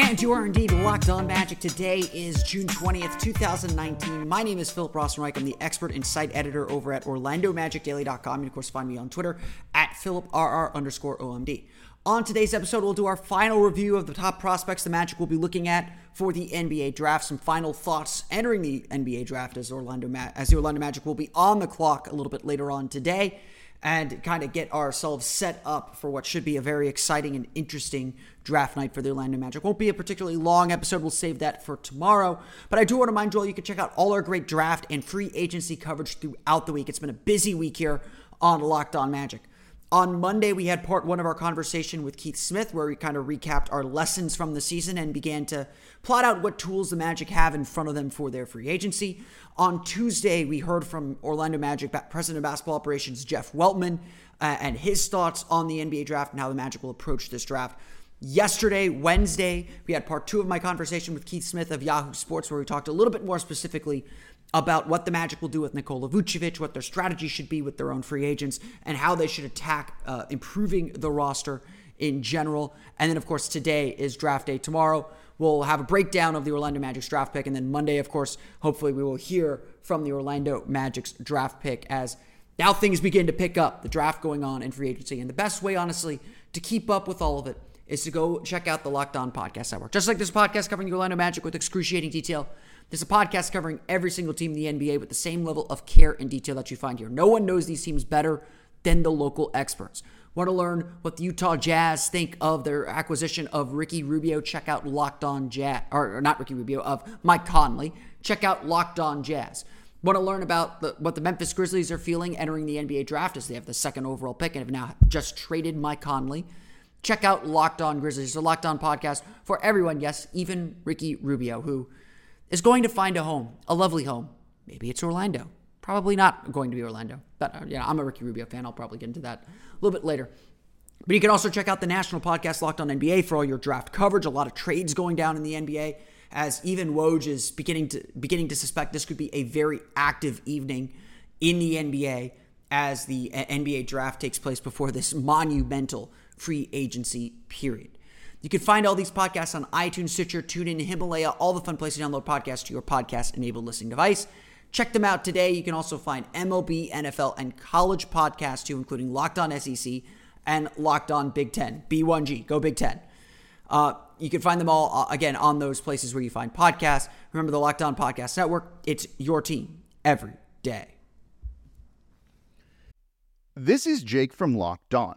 And you are indeed locked on magic. Today is June 20th, 2019. My name is Philip Rossman-Reich. I'm the expert and site editor over at OrlandoMagicDaily.com. And of course, find me on Twitter at PhilipRR underscore OMD. On today's episode, we'll do our final review of the top prospects the Magic will be looking at for the NBA draft. Some final thoughts entering the NBA draft as Orlando Ma- as the Orlando Magic will be on the clock a little bit later on today, and kind of get ourselves set up for what should be a very exciting and interesting draft night for the Orlando Magic. Won't be a particularly long episode. We'll save that for tomorrow. But I do want to remind you all you can check out all our great draft and free agency coverage throughout the week. It's been a busy week here on Locked On Magic. On Monday, we had part one of our conversation with Keith Smith, where we kind of recapped our lessons from the season and began to plot out what tools the Magic have in front of them for their free agency. On Tuesday, we heard from Orlando Magic President of Basketball Operations Jeff Weltman uh, and his thoughts on the NBA draft and how the Magic will approach this draft. Yesterday, Wednesday, we had part two of my conversation with Keith Smith of Yahoo Sports, where we talked a little bit more specifically about what the Magic will do with Nikola Vucevic, what their strategy should be with their own free agents, and how they should attack uh, improving the roster in general. And then, of course, today is draft day. Tomorrow, we'll have a breakdown of the Orlando Magic's draft pick. And then Monday, of course, hopefully, we will hear from the Orlando Magic's draft pick as now things begin to pick up, the draft going on in free agency. And the best way, honestly, to keep up with all of it is to go check out the Locked On Podcast Network. Just like this podcast covering the Orlando Magic with excruciating detail. There's a podcast covering every single team in the NBA with the same level of care and detail that you find here. No one knows these teams better than the local experts. Want to learn what the Utah Jazz think of their acquisition of Ricky Rubio? Check out Locked On Jazz, or not Ricky Rubio, of Mike Conley. Check out Locked On Jazz. Want to learn about the, what the Memphis Grizzlies are feeling entering the NBA draft as they have the second overall pick and have now just traded Mike Conley. Check out Locked On Grizzlies, a Locked On podcast for everyone, yes, even Ricky Rubio, who is going to find a home, a lovely home. Maybe it's Orlando. Probably not going to be Orlando. But uh, yeah, I'm a Ricky Rubio fan. I'll probably get into that a little bit later. But you can also check out the national podcast Locked On NBA for all your draft coverage. A lot of trades going down in the NBA as even Woj is beginning to beginning to suspect this could be a very active evening in the NBA as the uh, NBA draft takes place before this monumental free agency period. You can find all these podcasts on iTunes, Stitcher, TuneIn, Himalaya, all the fun places to download podcasts to your podcast-enabled listening device. Check them out today. You can also find MLB, NFL, and college podcasts too, including Locked On SEC and Locked On Big Ten. B1G, go Big Ten. Uh, you can find them all, uh, again, on those places where you find podcasts. Remember the Locked On Podcast Network, it's your team every day. This is Jake from Locked On.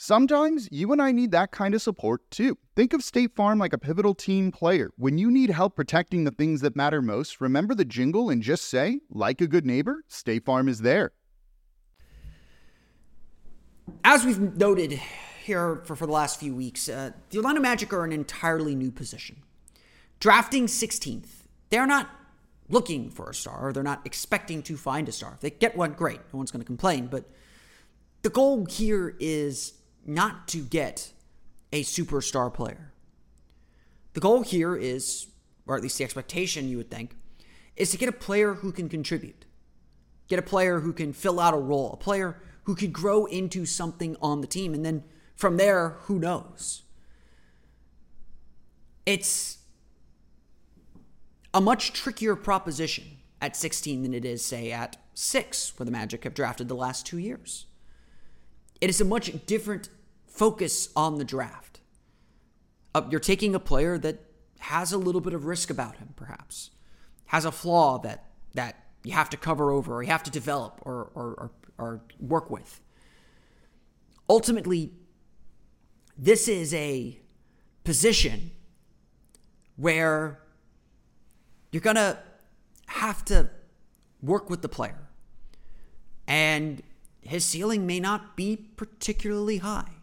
Sometimes you and I need that kind of support too. Think of State Farm like a pivotal team player. When you need help protecting the things that matter most, remember the jingle and just say, like a good neighbor, State Farm is there. As we've noted here for, for the last few weeks, uh, the Orlando Magic are an entirely new position. Drafting 16th, they're not looking for a star, or they're not expecting to find a star. If they get one, great. No one's going to complain. But the goal here is not to get a superstar player. The goal here is, or at least the expectation you would think, is to get a player who can contribute, get a player who can fill out a role, a player who could grow into something on the team. And then from there, who knows? It's a much trickier proposition at 16 than it is, say, at 6, where the Magic have drafted the last two years. It is a much different focus on the draft. Uh, you're taking a player that has a little bit of risk about him, perhaps, has a flaw that that you have to cover over, or you have to develop, or or, or, or work with. Ultimately, this is a position where you're gonna have to work with the player, and his ceiling may not be particularly high.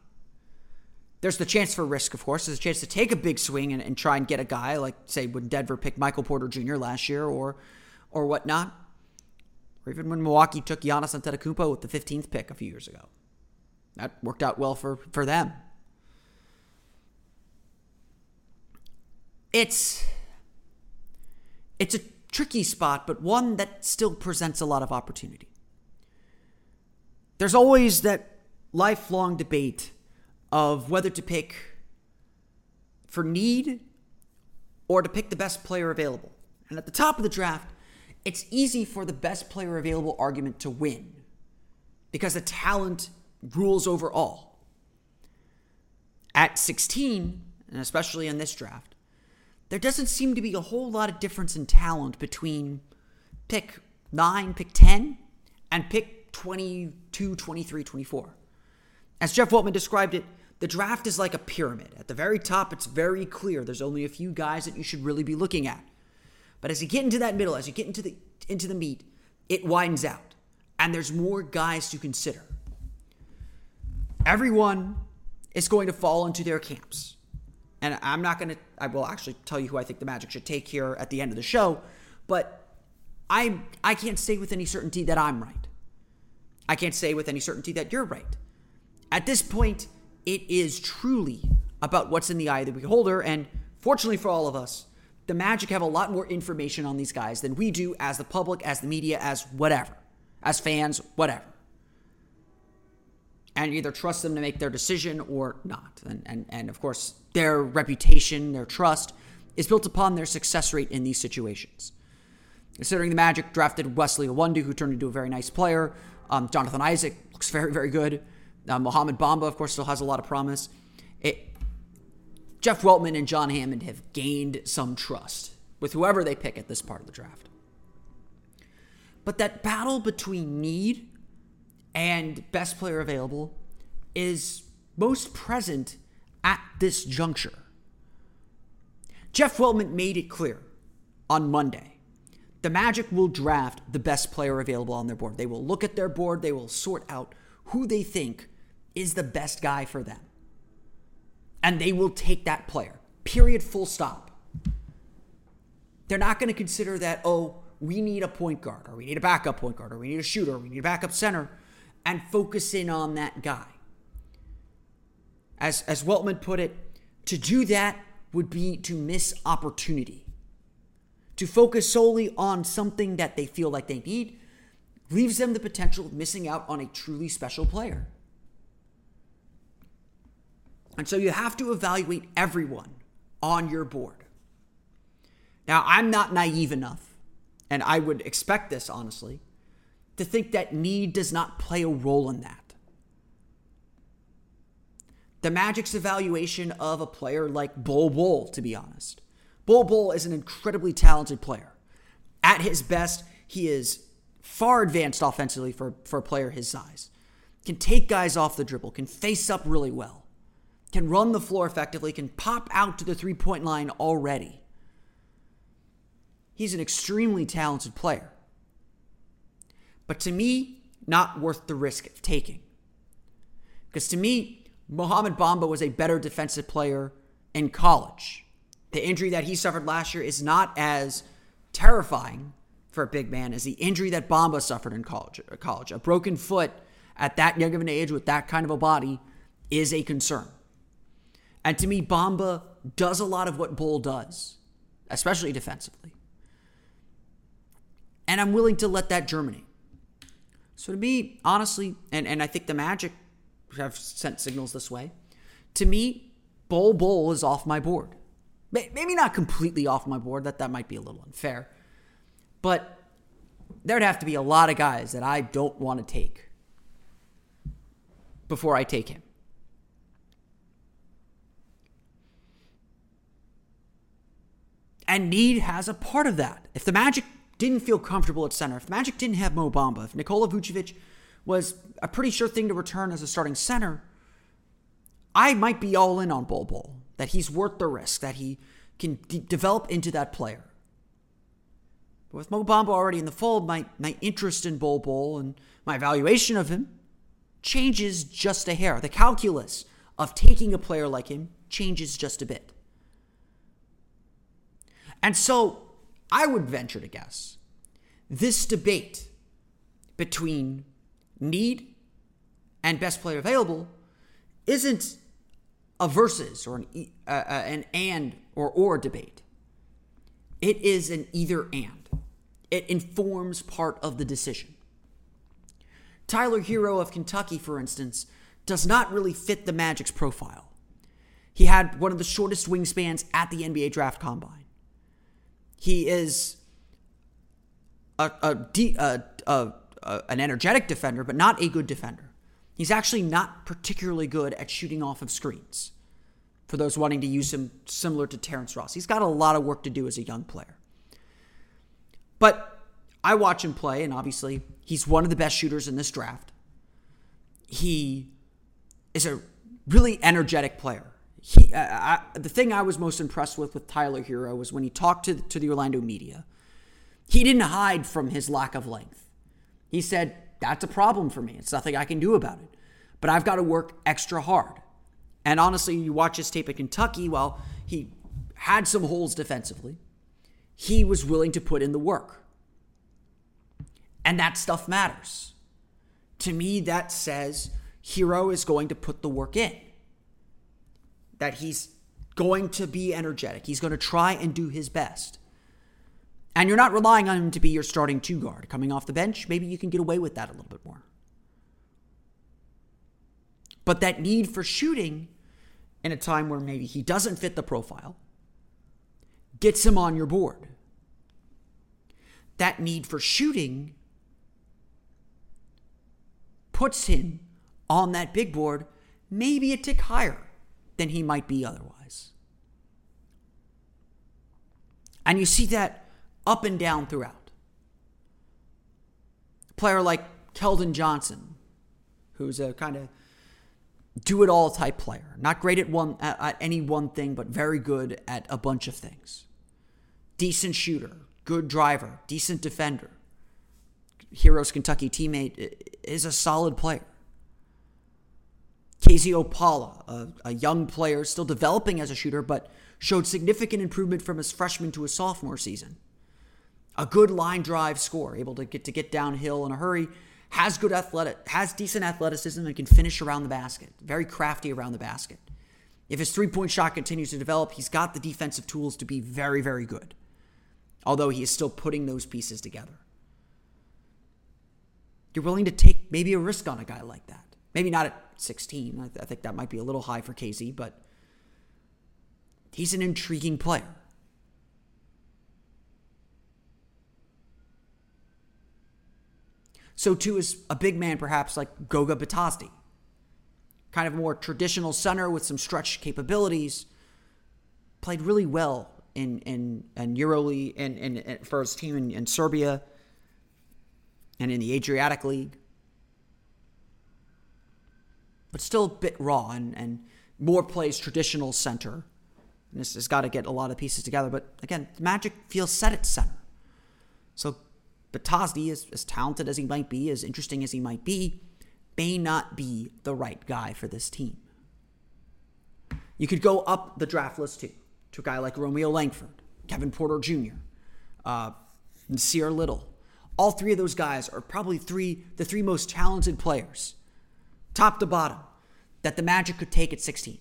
There's the chance for risk, of course. There's a chance to take a big swing and, and try and get a guy like, say, when Denver picked Michael Porter Jr. last year, or or whatnot, or even when Milwaukee took Giannis Antetokounmpo with the 15th pick a few years ago. That worked out well for for them. It's it's a tricky spot, but one that still presents a lot of opportunity. There's always that lifelong debate of whether to pick for need or to pick the best player available. And at the top of the draft, it's easy for the best player available argument to win because the talent rules over all. At 16, and especially in this draft, there doesn't seem to be a whole lot of difference in talent between pick 9, pick 10, and pick 22, 23, 24. As Jeff Weltman described it, the draft is like a pyramid. At the very top, it's very clear. There's only a few guys that you should really be looking at. But as you get into that middle, as you get into the into the meat, it widens out. And there's more guys to consider. Everyone is going to fall into their camps. And I'm not going to I will actually tell you who I think the Magic should take here at the end of the show, but I I can't say with any certainty that I'm right. I can't say with any certainty that you're right. At this point, it is truly about what's in the eye of the beholder. And fortunately for all of us, the Magic have a lot more information on these guys than we do as the public, as the media, as whatever, as fans, whatever. And either trust them to make their decision or not. And, and, and of course, their reputation, their trust is built upon their success rate in these situations. Considering the Magic drafted Wesley Iwundu, who turned into a very nice player, um, Jonathan Isaac looks very, very good. Uh, Mohamed Bamba, of course, still has a lot of promise. It, Jeff Weltman and John Hammond have gained some trust with whoever they pick at this part of the draft. But that battle between need and best player available is most present at this juncture. Jeff Weltman made it clear on Monday. The Magic will draft the best player available on their board. They will look at their board, they will sort out who they think is the best guy for them. And they will take that player. Period, full stop. They're not going to consider that, oh, we need a point guard, or we need a backup point guard, or we need a shooter, or we need a backup center, and focus in on that guy. As, as Weltman put it, to do that would be to miss opportunity. To focus solely on something that they feel like they need leaves them the potential of missing out on a truly special player. And so you have to evaluate everyone on your board. Now, I'm not naive enough, and I would expect this honestly, to think that need does not play a role in that. The Magic's evaluation of a player like Bol Bol, to be honest. Bol Bol is an incredibly talented player. At his best, he is far advanced offensively for, for a player his size. Can take guys off the dribble, can face up really well can run the floor effectively, can pop out to the three point line already. He's an extremely talented player. But to me, not worth the risk of taking. Because to me, Mohamed Bamba was a better defensive player in college. The injury that he suffered last year is not as terrifying for a big man as the injury that Bamba suffered in college. Uh, college, a broken foot at that young of an age with that kind of a body is a concern. And to me, Bamba does a lot of what Bol does, especially defensively. And I'm willing to let that germinate. So to me, honestly, and, and I think the Magic have sent signals this way, to me, Bol Bol is off my board. Maybe not completely off my board, that, that might be a little unfair. But there'd have to be a lot of guys that I don't want to take before I take him. And need has a part of that. If the Magic didn't feel comfortable at center, if the Magic didn't have Mo Bamba, if Nikola Vucevic was a pretty sure thing to return as a starting center, I might be all in on Bol Bol, that he's worth the risk, that he can de- develop into that player. But with Mo Bamba already in the fold, my, my interest in Bol Bol and my evaluation of him changes just a hair. The calculus of taking a player like him changes just a bit. And so I would venture to guess this debate between need and best player available isn't a versus or an, uh, uh, an and or or debate. It is an either and. It informs part of the decision. Tyler Herro of Kentucky, for instance, does not really fit the Magic's profile. He had one of the shortest wingspans at the NBA draft combine. He is a, a, a, a, an energetic defender, but not a good defender. He's actually not particularly good at shooting off of screens. For those wanting to use him similar to Terrence Ross, he's got a lot of work to do as a young player. But I watch him play, and obviously, he's one of the best shooters in this draft. He is a really energetic player. He, uh, I, the thing I was most impressed with with Tyler Herro was when he talked to, to the Orlando media, he didn't hide from his lack of length. He said, That's a problem for me. It's nothing I can do about it. But I've got to work extra hard. And honestly, you watch his tape at Kentucky, while he had some holes defensively, he was willing to put in the work. And that stuff matters. To me, that says Herro is going to put the work in. That he's going to be energetic. He's going to try and do his best. And you're not relying on him to be your starting two guard. Coming off the bench, maybe you can get away with that a little bit more. But that need for shooting in a time where maybe he doesn't fit the profile gets him on your board. That need for shooting puts him on that big board maybe a tick higher than he might be otherwise. And you see that up and down throughout. A player like Keldon Johnson, who's a kind of do it all type player, not great at one at, at any one thing, but very good at a bunch of things. Decent shooter, good driver, decent defender. Herro's Kentucky teammate is a solid player. KZ Okpala, a, a, young player still developing as a shooter, but showed significant improvement from his freshman to his sophomore season. A good line drive score, able to get to get downhill in a hurry, has good athletic, has decent athleticism, and can finish around the basket. Very crafty around the basket. If his three point shot continues to develop, he's got the defensive tools to be very, very good. Although he is still putting those pieces together. You're willing to take maybe a risk on a guy like that. Maybe not at 16. I, th- I think that might be a little high for KZ, but he's an intriguing player. So too is a big man, perhaps like Goga Bitadze. Kind of more traditional center with some stretch capabilities. Played really well in in, in EuroLeague and in, for his team in, in Serbia and in the Adriatic League. But still a bit raw and, and more plays traditional center. And this has got to get a lot of pieces together. But again, Magic feels set at center. So Bitadze, as, as talented as he might be, as interesting as he might be, may not be the right guy for this team. You could go up the draft list too, to a guy like Romeo Langford, Kevin Porter Jr., uh, Nassir Little. All three of those guys are probably three the three most talented players, top to bottom, that the Magic could take at 16.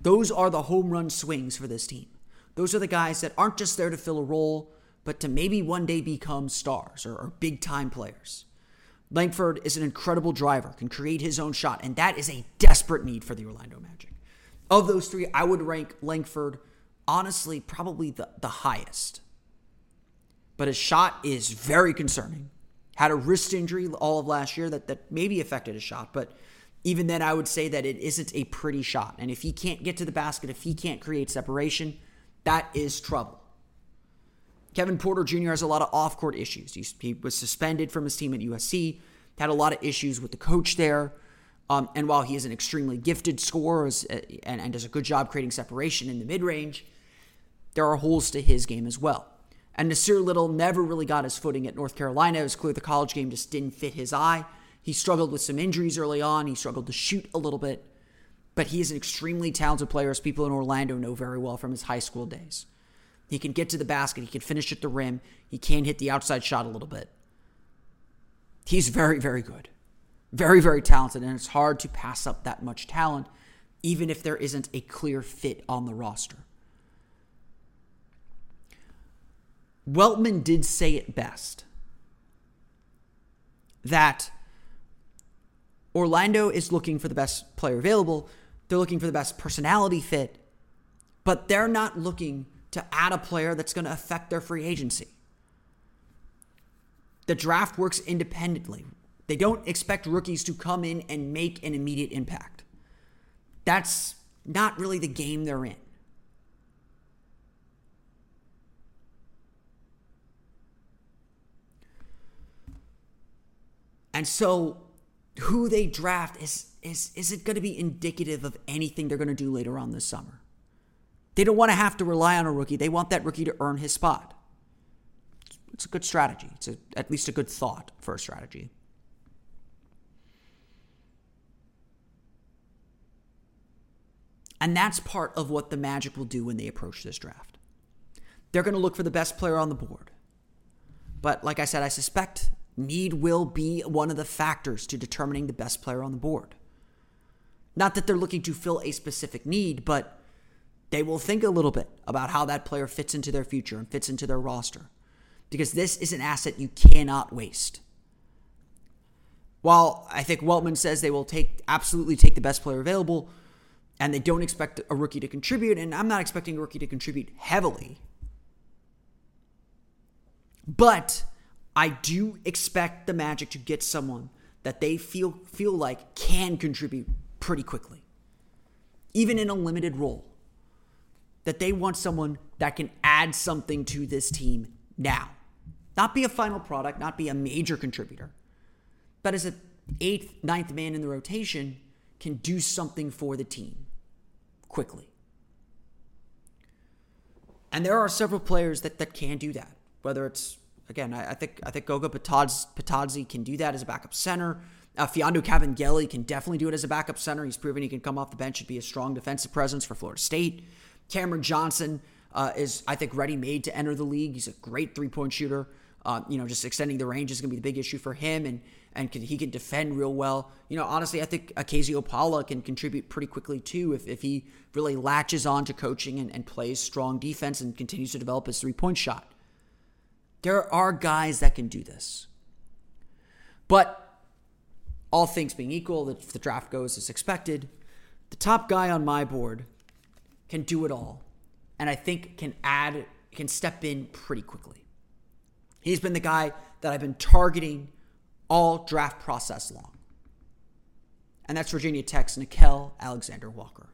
Those are the home run swings for this team. Those are the guys that aren't just there to fill a role, but to maybe one day become stars or, or big time players. Langford is an incredible driver, can create his own shot, and that is a desperate need for the Orlando Magic. Of those three, I would rank Langford honestly probably the, the highest. But his shot is very concerning. Had a wrist injury all of last year that, that maybe affected his shot, but even then, I would say that it isn't a pretty shot. And if he can't get to the basket, if he can't create separation, that is trouble. Kevin Porter Jr. has a lot of off court issues. He, he, was suspended from his team at USC, had a lot of issues with the coach there. Um, and while he is an extremely gifted scorer and, and does a good job creating separation in the mid range, there are holes to his game as well. And Nassir Little never really got his footing at North Carolina. It was clear the college game just didn't fit his eye. He struggled with some injuries early on. He struggled to shoot a little bit. But he is an extremely talented player, as people in Orlando know very well from his high school days. He can get to the basket. He can finish at the rim. He can hit the outside shot a little bit. He's very, very good. Very, very talented. And it's hard to pass up that much talent, even if there isn't a clear fit on the roster. Weltman did say it best that Orlando is looking for the best player available. They're looking for the best personality fit, but they're not looking to add a player that's going to affect their free agency. The draft works independently. They don't expect rookies to come in and make an immediate impact. That's not really the game they're in. And so who they draft is is is it going to be indicative of anything they're going to do later on this summer? They don't want to have to rely on a rookie. They want that rookie to earn his spot. It's a good strategy. It's a, at least a good thought for a strategy. And that's part of what the Magic will do when they approach this draft. They're going to look for the best player on the board. But like I said, I suspect Need will be one of the factors to determining the best player on the board. Not that they're looking to fill a specific need, but they will think a little bit about how that player fits into their future and fits into their roster. Because this is an asset you cannot waste. While I think Weltman says they will take absolutely take the best player available, and they don't expect a rookie to contribute, and I'm not expecting a rookie to contribute heavily. But I do expect the Magic to get someone that they feel feel like can contribute pretty quickly. Even in a limited role. That they want someone that can add something to this team now. Not be a final product, not be a major contributor, but as an eighth, ninth man in the rotation, can do something for the team quickly. And there are several players that, that can do that, whether it's Again, I, I think I think Goga Bitadze can do that as a backup center. Uh, Mfiondu Kabengele can definitely do it as a backup center. He's proven he can come off the bench and be a strong defensive presence for Florida State. Cameron Johnson uh, is, I think, ready made to enter the league. He's a great three point shooter. Uh, you know, just extending the range is going to be the big issue for him, and and can, he can defend real well. You know, honestly, I think Akazi Okpala can contribute pretty quickly too if, if he really latches on to coaching and, and plays strong defense and continues to develop his three point shot. There are guys that can do this. But all things being equal, if the draft goes as expected, the top guy on my board can do it all. And I think can add, can step in pretty quickly. He's been the guy that I've been targeting all draft process long. And that's Virginia Tech's Nickeil Alexander Walker.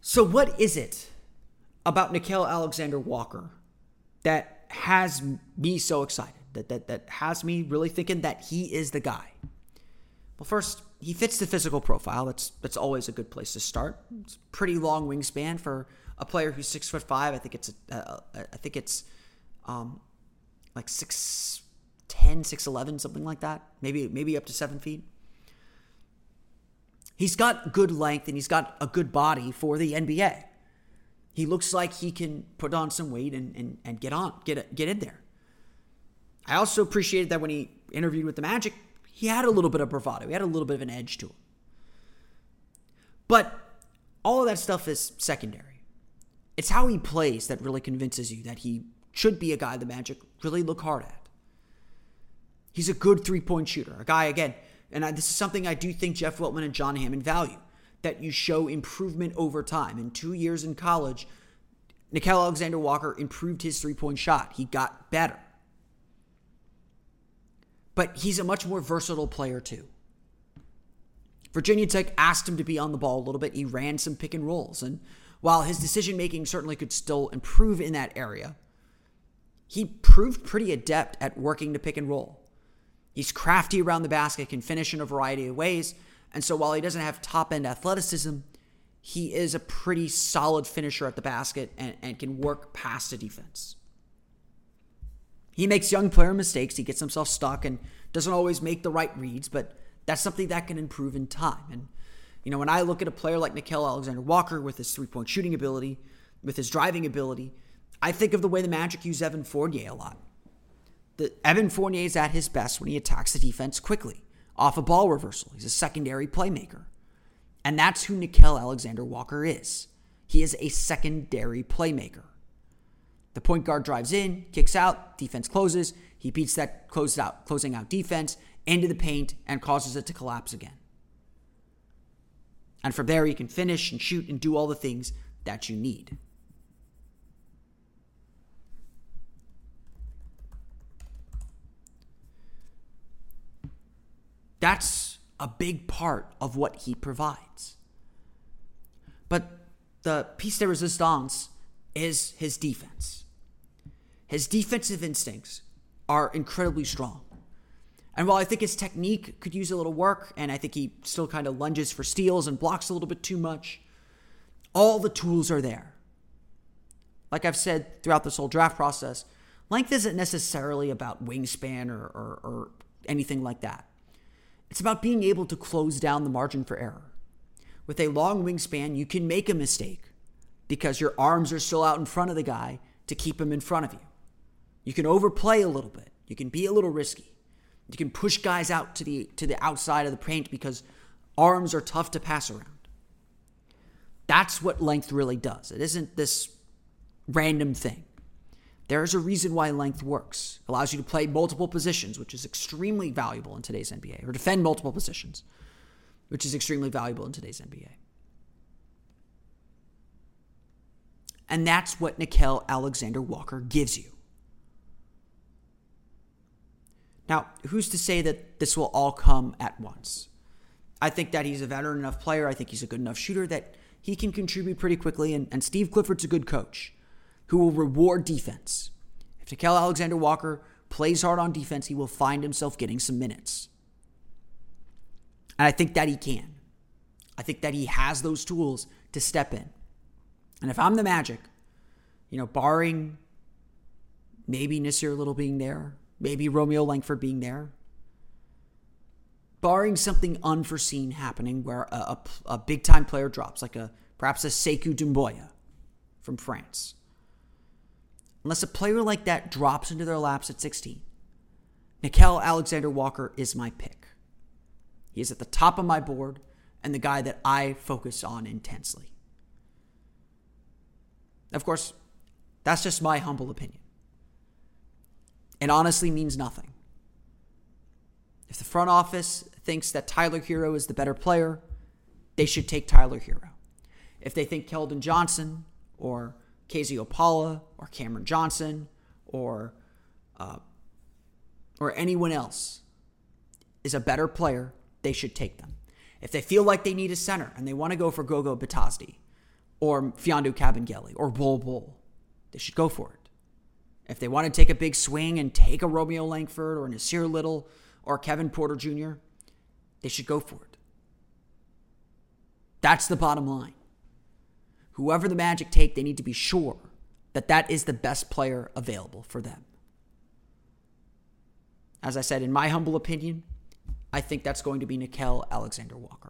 So, what is it about Nickeil Alexander Walker that has me so excited? That, that, that has me really thinking that he is the guy? Well, first, he fits the physical profile. That's that's always a good place to start. It's pretty long wingspan for a player who's six foot five. I think it's a, uh, I think it's um, like six ten, six eleven, something like that. Maybe maybe up to seven feet. He's got good length and he's got a good body for the NBA. He looks like he can put on some weight and, and, and get on, get get in there. I also appreciated that when he interviewed with the Magic, he had a little bit of bravado. He had a little bit of an edge to him. But all of that stuff is secondary. It's how he plays that really convinces you that he should be a guy the Magic really look hard at. He's a good three point shooter. A guy, again, and I, this is something I do think Jeff Weltman and John Hammond value that you show improvement over time. In two years in college, Nickeil Alexander Walker improved his three point shot. He got better. But he's a much more versatile player, too. Virginia Tech asked him to be on the ball a little bit. He ran some pick and rolls. And while his decision making certainly could still improve in that area, he proved pretty adept at working the pick and roll. He's crafty around the basket, can finish in a variety of ways. And so while he doesn't have top end athleticism, he is a pretty solid finisher at the basket and, and can work past the defense. He makes young player mistakes. He gets himself stuck and doesn't always make the right reads, but that's something that can improve in time. And, you know, when I look at a player like Nickeil Alexander Walker with his three point shooting ability, with his driving ability, I think of the way the Magic use Evan Fournier a lot. The, Evan Fournier is at his best when he attacks the defense quickly, off a ball reversal. He's a secondary playmaker. And that's who Nickeil Alexander Walker is. He is a secondary playmaker. The point guard drives in, kicks out, defense closes. He beats that closed out, closing out defense into the paint and causes it to collapse again. And from there, he can finish and shoot and do all the things that you need. That's a big part of what he provides. But the piece de resistance is his defense. His defensive instincts are incredibly strong. And while I think his technique could use a little work, and I think he still kind of lunges for steals and blocks a little bit too much, all the tools are there. Like I've said throughout this whole draft process, length isn't necessarily about wingspan or, or, or anything like that. It's about being able to close down the margin for error. With a long wingspan, you can make a mistake because your arms are still out in front of the guy to keep him in front of you. You can overplay a little bit. You can be a little risky. You can push guys out to the to the outside of the paint because arms are tough to pass around. That's what length really does. It isn't this random thing. There's a reason why length works. It allows you to play multiple positions, which is extremely valuable in today's NBA, or defend multiple positions, which is extremely valuable in today's NBA. And that's what Nickeil Alexander Walker gives you. Now, who's to say that this will all come at once? I think that he's a veteran enough player. I think he's a good enough shooter that he can contribute pretty quickly. And, and Steve Clifford's a good coach who will reward defense. If Nickeil Alexander Walker plays hard on defense, he will find himself getting some minutes. And I think that he can. I think that he has those tools to step in. And if I'm the Magic, you know, barring maybe Nassir Little being there, maybe Romeo Langford being there, barring something unforeseen happening where a, a, a big time player drops, like a perhaps a Sekou Doumbouya from France, unless a player like that drops into their laps at 16. Nickeil Alexander Walker is my pick. He is at the top of my board and the guy that I focus on intensely. Of course, that's just my humble opinion. It honestly means nothing. If the front office thinks that Tyler Herro is the better player, they should take Tyler Herro. If they think Keldon Johnson or KZ Okpala or Cameron Johnson or uh, or anyone else is a better player, they should take them. If they feel like they need a center and they want to go for Goga Bitadze or Mfiondu Kabengele or Bol Bol, they should go for it. If they want to take a big swing and take a Romeo Langford or Nassir Little or Kevin Porter Jr., they should go for it. That's the bottom line. Whoever the Magic take, they need to be sure that that is the best player available for them. As I said, in my humble opinion, I think that's going to be Nickeil Alexander Walker.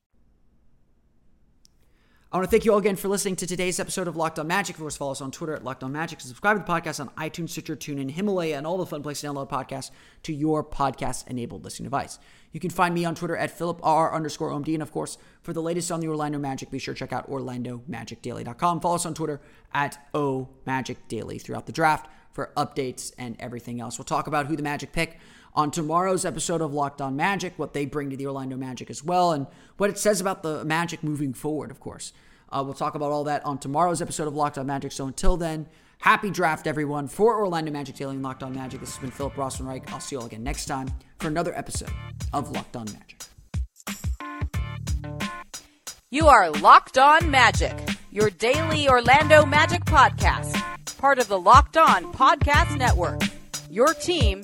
I want to thank you all again for listening to today's episode of Locked On Magic. Of course, follow us on Twitter at Locked On Magic. And subscribe to the podcast on iTunes, Stitcher, TuneIn, Himalaya, and all the fun places to download podcasts to your podcast-enabled listening device. You can find me on Twitter at Philip R underscore OMD. And of course, for the latest on the Orlando Magic, be sure to check out OrlandoMagicDaily.com. Follow us on Twitter at OMagicDaily throughout the draft for updates and everything else. We'll talk about who the Magic pick on tomorrow's episode of Locked On Magic, what they bring to the Orlando Magic as well, and what it says about the Magic moving forward, of course. Uh, we'll talk about all that on tomorrow's episode of Locked On Magic. So until then, happy draft, everyone. For Orlando Magic Daily and Locked On Magic, this has been Philip Rossman-Reich. I'll see you all again next time for another episode of Locked On Magic. You are Locked On Magic, your daily Orlando Magic podcast, part of the Locked On Podcast Network. Your team